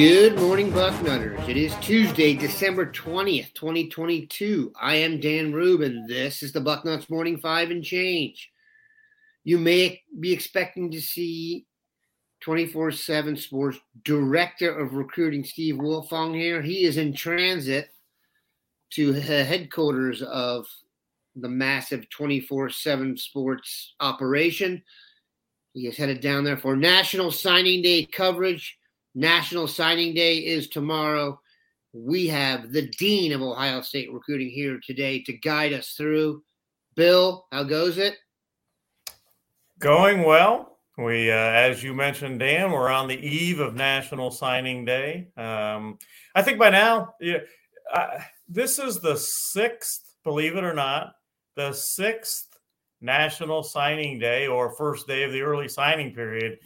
Good morning, Bucknutters. It is Tuesday, December 20th, 2022. I am Dan Rubin. This is the Bucknuts Morning Five and Change. You may be expecting to see 24 7 Sports Director of Recruiting Steve Wiltfong here. He is in transit to the headquarters of the massive 24 7 Sports operation. He is headed down there for National Signing Day coverage National Signing Day is tomorrow. We have the Dean of Ohio State Recruiting here today to guide us through. Bill, how goes it? Going well. We, uh, as you mentioned, Dan, we're on the eve of National Signing Day. Um, I think by now, yeah, uh, this is the sixth, believe it or not, the sixth National Signing Day or first day of the early signing period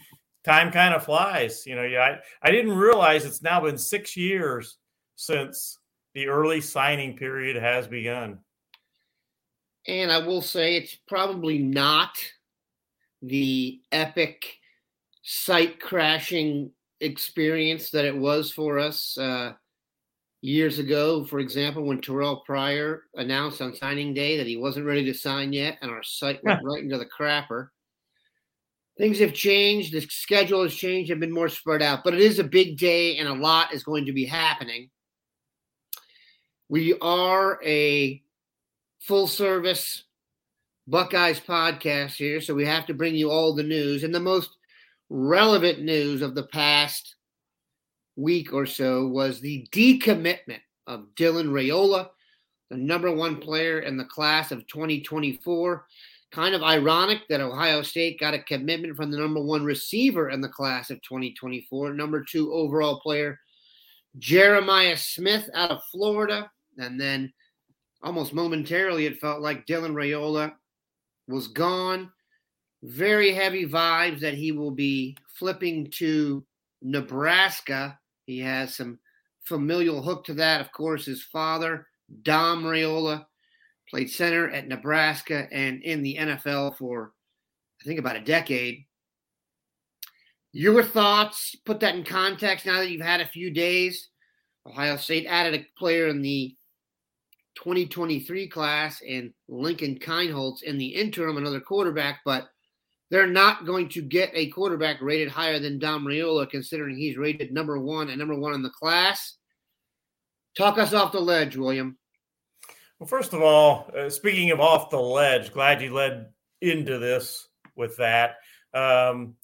time kind of flies. You know, yeah, I, I didn't realize it's now been six years since the early signing period has begun. And I will say it's probably not the epic site crashing experience that it was for us uh, years ago. For example, when Terrell Pryor announced on signing day that he wasn't ready to sign yet, and our site went right into the crapper things have changed. The schedule has changed and been more spread out, but it is a big day and a lot is going to be happening. We are a full service Buckeyes podcast here, so we have to bring you all the news and the most relevant news of the past week or so was the decommitment of Dylan Raiola, the number one player in the class of 2024. Kind of ironic that Ohio State got a commitment from the number one receiver in the class of 2024, number two overall player, Jeremiah Smith out of Florida. And then almost momentarily, it felt like Dylan Raiola was gone. Very heavy vibes that he will be flipping to Nebraska. He has some familial hook to that. Of course, his father, Dom Raiola, played center at Nebraska and in the NFL for, I think, about a decade. Your thoughts, put that in context now that you've had a few days. Ohio State added a player in the 2023 class and Lincoln Kienholz in the interim, another quarterback, but they're not going to get a quarterback rated higher than Dom Raiola, considering he's rated number one and number one in the class. Talk us off the ledge, William. Well, first of all, uh, speaking of off the ledge, glad you led into this with that. Um,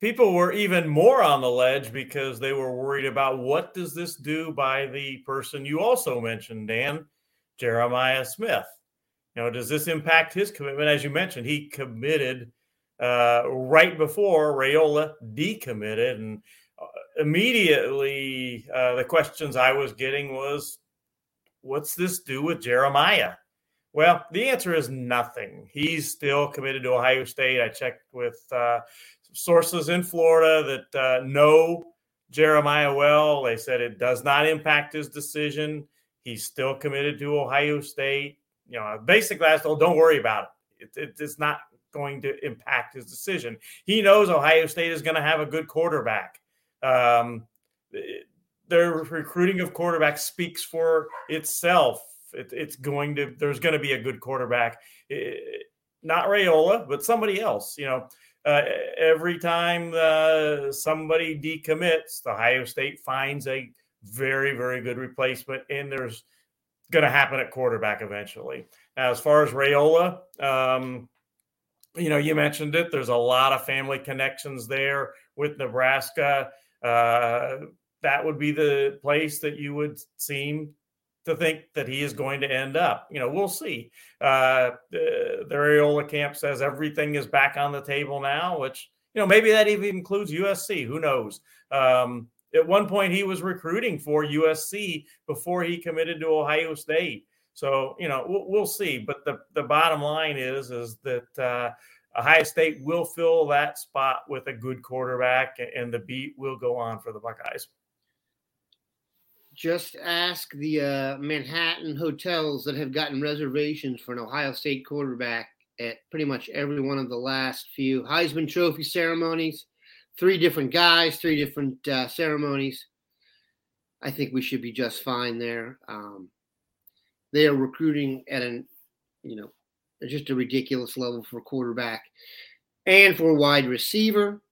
people were even more on the ledge because they were worried about what does this do by the person you also mentioned, Dan, Jeremiah Smith. You know, does this impact his commitment? As you mentioned, he committed uh, right before Raiola decommitted, and uh, immediately uh, the questions I was getting was, what's this do with Jeremiah? Well, the answer is nothing. He's still committed to Ohio State. I checked with uh, sources in Florida that uh, know Jeremiah well. They said it does not impact his decision. He's still committed to Ohio State. You know, basically, I told, don't worry about it. it, it it's not going to impact his decision. He knows Ohio State is going to have a good quarterback. Um, their recruiting of quarterbacks speaks for itself. It, it's going to there's going to be a good quarterback, it, not Raiola, but somebody else. You know, uh, every time uh, somebody decommits, the Ohio State finds a very very good replacement, and there's going to happen at quarterback eventually. Now, as far as Raiola, um, you know, you mentioned it. There's a lot of family connections there with Nebraska. Uh, that would be the place that you would seem to think that he is going to end up. You know, we'll see. Uh, the, the Raiola camp says everything is back on the table now, which, you know, maybe that even includes USC. Who knows? Um, at one point he was recruiting for USC before he committed to Ohio State. So you know we'll, we'll see. But the the bottom line is is that uh, Ohio State will fill that spot with a good quarterback, and the beat will go on for the Buckeyes. Just ask the uh, Manhattan hotels that have gotten reservations for an Ohio State quarterback at pretty much every one of the last few Heisman Trophy ceremonies. Three different guys, three different uh, ceremonies. I think we should be just fine there. Um, they are recruiting at an, you know, just a ridiculous level for quarterback and for wide receiver.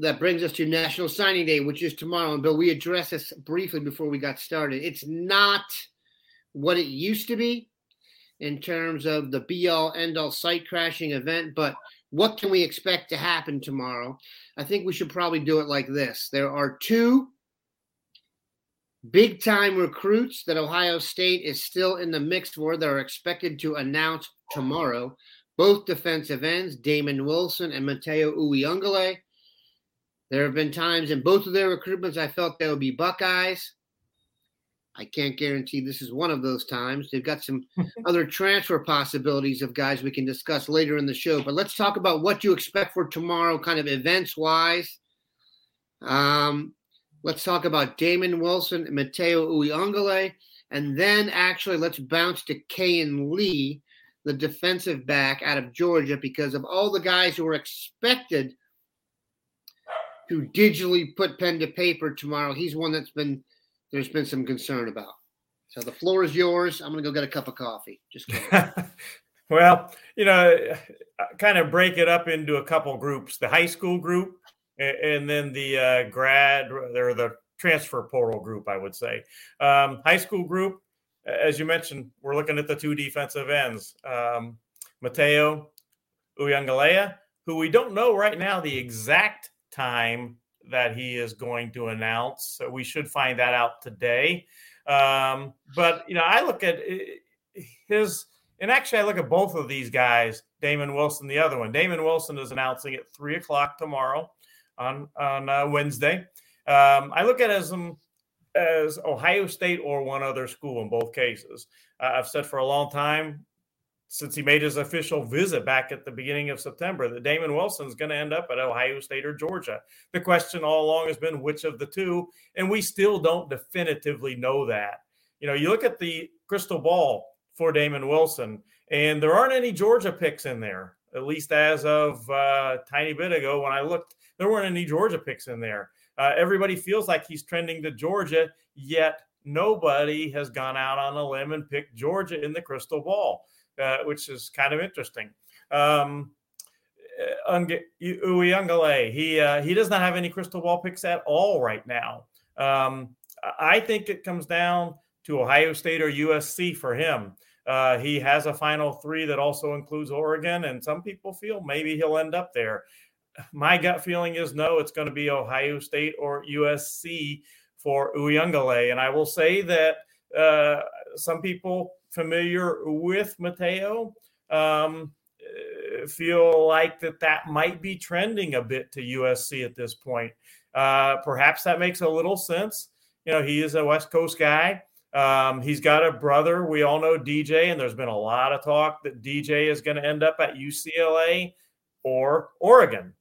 That brings us to National Signing Day, which is tomorrow. And Bill, we addressed this briefly before we got started. It's not what it used to be in terms of the be all end all site crashing event, but what can we expect to happen tomorrow? I think we should probably do it like this. There are two big time recruits that Ohio State is still in the mix for that are expected to announce tomorrow. Both defensive ends, Damon Wilson and Mateo Uiagalelei. There have been times in both of their recruitments I felt they would be Buckeyes. I can't guarantee this is one of those times. They've got some other transfer possibilities of guys we can discuss later in the show. But let's talk about what you expect for tomorrow, kind of events wise. Um, let's talk about Damon Wilson and Mateo Uiagalelei. And then actually, let's bounce to Kayin Lee, the defensive back out of Georgia, because of all the guys who are expected to digitally put pen to paper tomorrow. He's one that's been there's been some concern about. So the floor is yours. I'm to go get a cup of coffee. Just well, you know, kind of break it up into a couple groups: the high school group, and then the uh, grad or the transfer portal group. I would say um, high school group. As you mentioned, we're looking at the two defensive ends, um, Mateo Uiagalelei, who we don't know right now the exact time that he is going to announce. So we should find that out today. Um, but you know, I look at his, and actually, I look at both of these guys, Damon Wilson, the other one. Damon Wilson is announcing at three o'clock tomorrow on on uh, Wednesday. Um, I look at as as Ohio State or one other school in both cases. Uh, I've said for a long time since he made his official visit back at the beginning of September that Damon Wilson is going to end up at Ohio State or Georgia. The question all along has been which of the two, and we still don't definitively know that. You know, you look at the crystal ball for Damon Wilson, and there aren't any Georgia picks in there, at least as of uh, tiny bit ago when I looked. There weren't any Georgia picks in there. Uh, everybody feels like he's trending to Georgia, yet nobody has gone out on a limb and picked Georgia in the crystal ball uh, which is kind of interesting. Um, uh, Uiagalelei, he uh, he does not have any crystal ball picks at all right now. Um, I think it comes down to Ohio State or USC for him. Uh, he has a final three that also includes Oregon, and some people feel maybe he'll end up there. My gut feeling is no, it's going to be Ohio State or USC for Uiagalelei. And I will say that uh, some people familiar with Mateo um, uh, feel like that that might be trending a bit to USC at this point. Uh, perhaps that makes a little sense. You know, he is a West Coast guy. Um, he's got a brother. We all know DJ, and there's been a lot of talk that DJ is going to end up at UCLA or Oregon.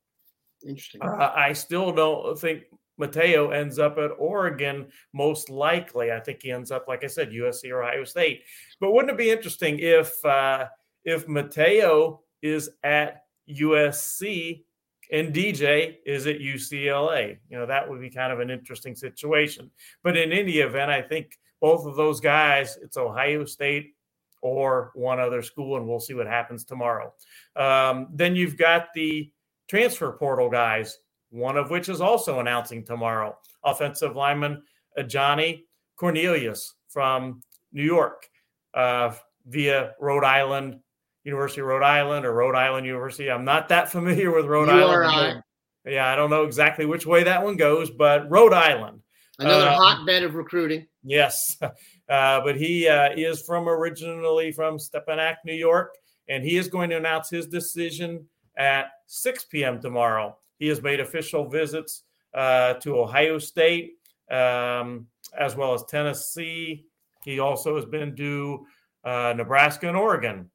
Interesting. Uh, I still don't think Mateo ends up at Oregon, most likely. I think he ends up, like I said, USC or Ohio State. But wouldn't it be interesting if uh, if Mateo is at USC and DJ is at UCLA? You know, that would be kind of an interesting situation. But in any event, I think both of those guys, it's Ohio State or one other school, and we'll see what happens tomorrow. Um, then you've got the transfer portal guys one of which is also announcing tomorrow. Offensive lineman Johnny Cornelius from New York uh, via Rhode Island, University of Rhode Island or Rhode Island University. I'm not that familiar with Rhode Island. Yeah, I don't know exactly which way that one goes, but Rhode Island. Another uh, hotbed of recruiting. Yes. Uh, but he uh, is from originally from Stepinac, New York, and he is going to announce his decision at 6 p.m. tomorrow. He has made official visits uh, to Ohio State, um, as well as Tennessee. He also has been to uh, Nebraska and Oregon.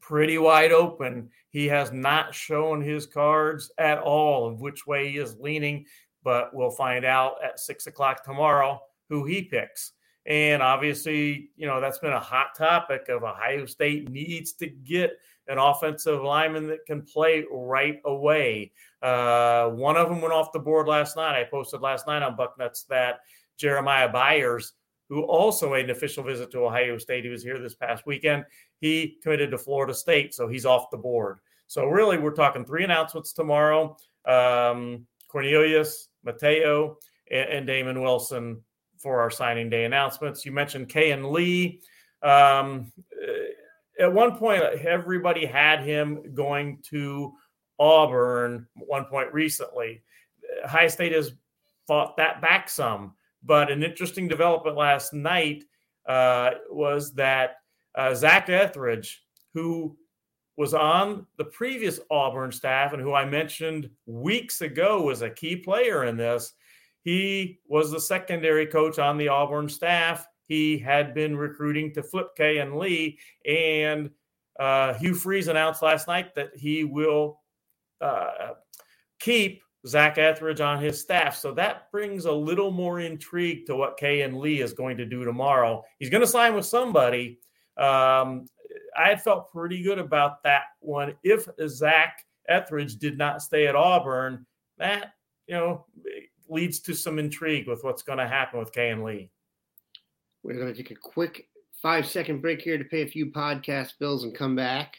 Pretty wide open. He has not shown his cards at all of which way he is leaning, but we'll find out at six o'clock tomorrow who he picks. And obviously, you know, that's been a hot topic of Ohio State needs to get an offensive lineman that can play right away. Uh, one of them went off the board last night. I posted last night on Bucknuts that Jeremiah Byers, who also made an official visit to Ohio State, he was here this past weekend, he committed to Florida State, so he's off the board. So really, we're talking three announcements tomorrow: um, Cornelius, Mateo, and, and Damon Wilson for our signing day announcements. You mentioned Kayin Lee. Um, at one point, everybody had him going to Auburn. one point recently, High State has fought that back some. But an interesting development last night uh, was that uh, Zach Etheridge, who was on the previous Auburn staff and who I mentioned weeks ago was a key player in this, he was the secondary coach on the Auburn staff he had been recruiting to flip Kayin Lee. And uh, Hugh Freeze announced last night that he will uh, keep Zach Etheridge on his staff. So that brings a little more intrigue to what Kayin Lee is going to do tomorrow. He's going to sign with somebody. Um, I felt pretty good about that one. If Zach Etheridge did not stay at Auburn, that you know leads to some intrigue with what's going to happen with Kayin Lee. We're going to take a quick five second break here to pay a few podcast bills and come back.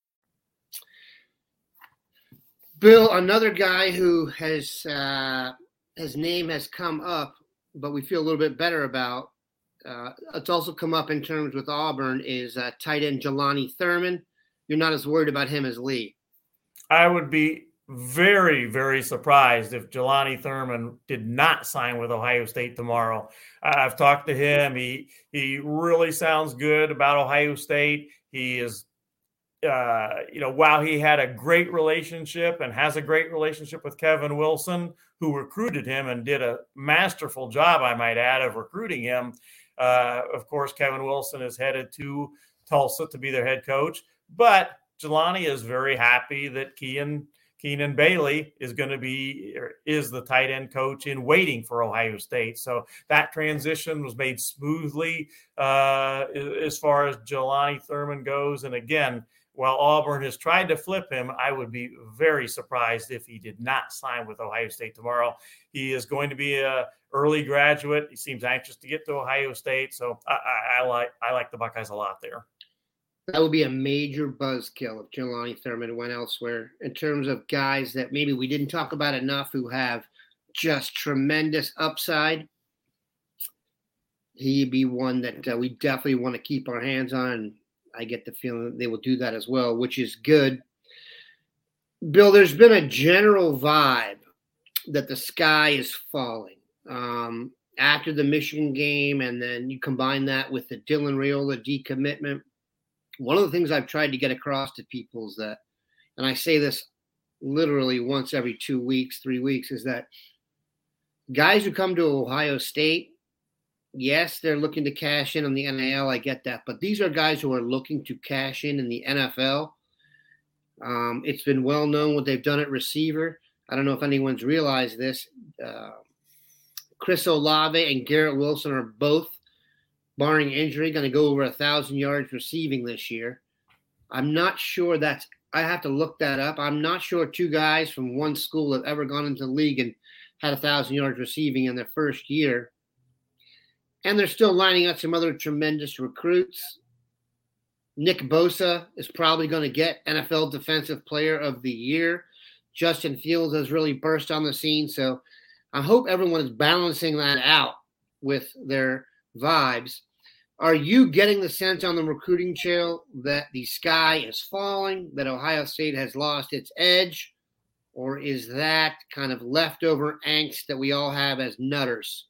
Bill, another guy who has uh, his name has come up, but we feel a little bit better about. Uh, it's also come up in terms with Auburn is uh, tight end Jelani Thurman. You're not as worried about him as Lee. I would be very, very surprised if Jelani Thurman did not sign with Ohio State tomorrow. I've talked to him. He he really sounds good about Ohio State. He is uh, you know, while he had a great relationship and has a great relationship with Kevin Wilson, who recruited him and did a masterful job, I might add, of recruiting him. Uh, of course, Kevin Wilson is headed to Tulsa to be their head coach, but Jelani is very happy that Kean Keenan Bailey is going to be is the tight end coach in waiting for Ohio State. So that transition was made smoothly uh, as far as Jelani Thurman goes. And again, while Auburn has tried to flip him, I would be very surprised if he did not sign with Ohio State tomorrow. He is going to be a early graduate. He seems anxious to get to Ohio State, so I, I, I like I like the Buckeyes a lot there. That would be a major buzzkill if Jelani Thurman went elsewhere. In terms of guys that maybe we didn't talk about enough who have just tremendous upside, he'd be one that uh, we definitely want to keep our hands on I get the feeling they will do that as well, which is good. Bill, there's been a general vibe that the sky is falling um, after the Michigan game, and then you combine that with the Dylan Raiola decommitment. One of the things I've tried to get across to people is that, and I say this literally once every two weeks, three weeks, is that guys who come to Ohio State yes, they're looking to cash in on the NIL. I get that, but these are guys who are looking to cash in in the NFL. Um, it's been well known what they've done at receiver. I don't know if anyone's realized this. Uh, Chris Olave and Garrett Wilson are both, barring injury, going to go over a thousand yards receiving this year. I'm not sure that's. I have to look that up. I'm not sure two guys from one school have ever gone into the league and had a thousand yards receiving in their first year and they're still lining up some other tremendous recruits. Nick Bosa is probably going to get NFL Defensive Player of the Year. Justin Fields has really burst on the scene. So I hope everyone is balancing that out with their vibes. Are you getting the sense on the recruiting trail that the sky is falling, that Ohio State has lost its edge, or is that kind of leftover angst that we all have as nutters?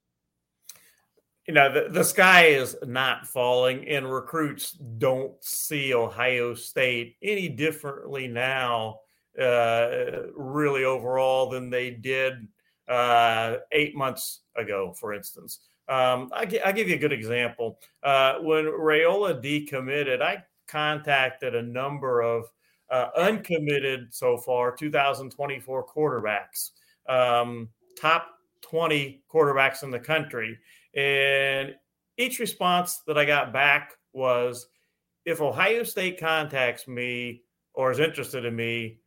You know, the, the sky is not falling, and recruits don't see Ohio State any differently now, uh, really overall, than they did uh, eight months ago, for instance. Um, I, will give you a good example. Uh, when Raiola decommitted, I contacted a number of uh, uncommitted so far 2024 quarterbacks, um, top 20 quarterbacks in the country. And each response that I got back was if Ohio State contacts me or is interested in me,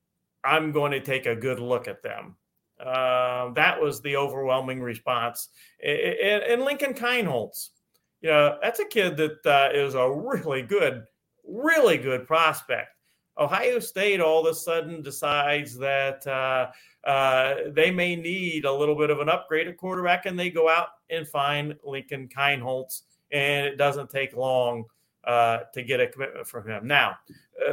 I'm going to take a good look at them. Uh, that was the overwhelming response. And, and Lincoln Kienholz, you know, that's a kid that uh, is a really good, really good prospect. Ohio State all of a sudden decides that uh, uh, they may need a little bit of an upgrade at quarterback, and they go out and find Lincoln Kienholz, and it doesn't take long uh, to get a commitment from him. Now, uh,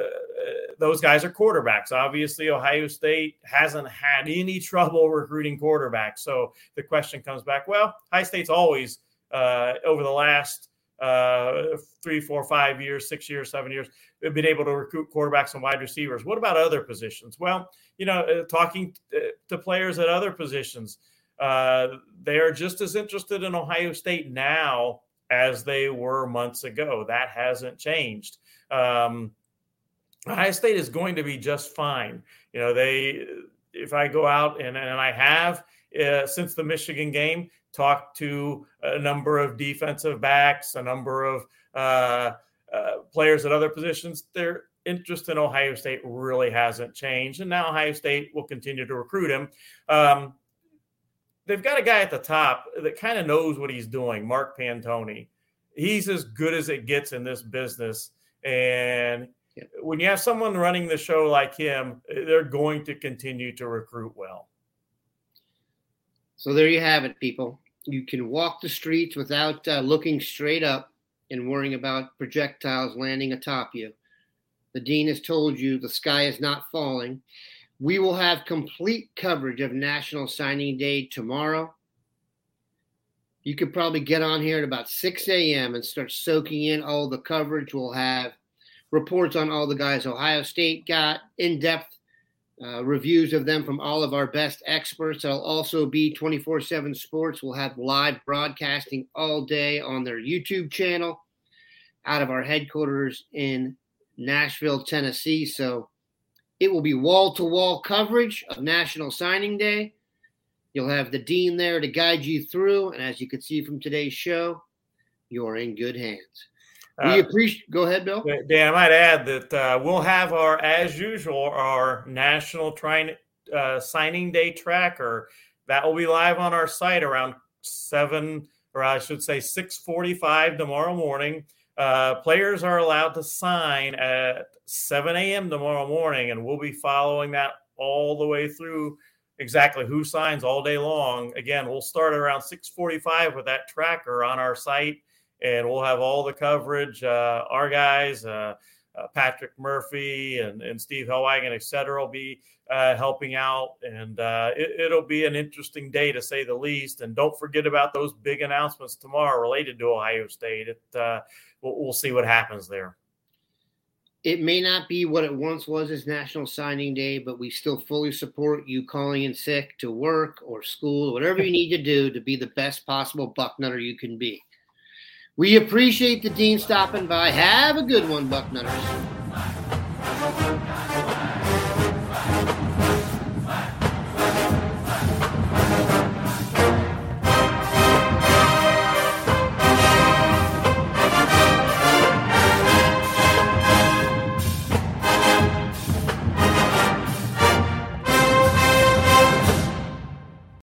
those guys are quarterbacks. Obviously, Ohio State hasn't had any trouble recruiting quarterbacks. So the question comes back well, Ohio State's always, uh, over the last uh, three, four, five years, six years, seven years, been able to recruit quarterbacks and wide receivers. What about other positions? Well, you know, uh, talking uh, to players at other positions, uh, they are just as interested in Ohio State now as they were months ago. That hasn't changed. Um, Ohio State is going to be just fine. You know, they if I go out and, and I have uh, since the Michigan game talked to a number of defensive backs, a number of uh, uh, players at other positions, their interest in Ohio State really hasn't changed, and now Ohio State will continue to recruit him. Um, they've got a guy at the top that kind of knows what he's doing, Mark Pantoni. He's as good as it gets in this business, and when you have someone running the show like him, they're going to continue to recruit well. So there you have it, people. You can walk the streets without uh, looking straight up and worrying about projectiles landing atop you. The dean has told you the sky is not falling. We will have complete coverage of National Signing Day tomorrow. You could probably get on here at about 6 a.m. and start soaking in all the coverage. We'll have reports on all the guys Ohio State got, in depth uh, reviews of them from all of our best experts. It'll also be 24 7 sports. We'll have live broadcasting all day on their YouTube channel out of our headquarters in Nashville, Tennessee. So it will be wall to wall coverage of National Signing Day. You'll have the dean there to guide you through. And as you can see from today's show, you're in good hands. We uh, appreciate. Go ahead, Bill. Dan, I might add that uh, we'll have our, as usual, our national trying uh, signing day tracker that will be live on our site around seven, or I should say six forty-five tomorrow morning. Uh, players are allowed to sign at 7 a.m. tomorrow morning, and we'll be following that all the way through exactly who signs all day long. Again, we'll start around 6:45 with that tracker on our site and we'll have all the coverage. Uh, our guys, uh, uh, Patrick Murphy and, and Steve Helwagen, et cetera, will be uh, helping out. And uh, it, will be an interesting day to say the least. And don't forget about those big announcements tomorrow related to Ohio State. It, uh, we'll, we'll, see what happens there. It may not be what it once was as National Signing Day, but we still fully support you calling in sick to work or school, whatever you need to do to be the best possible bucknutter you can be. We appreciate the Dean stopping by. Have a good one, Bucknutters.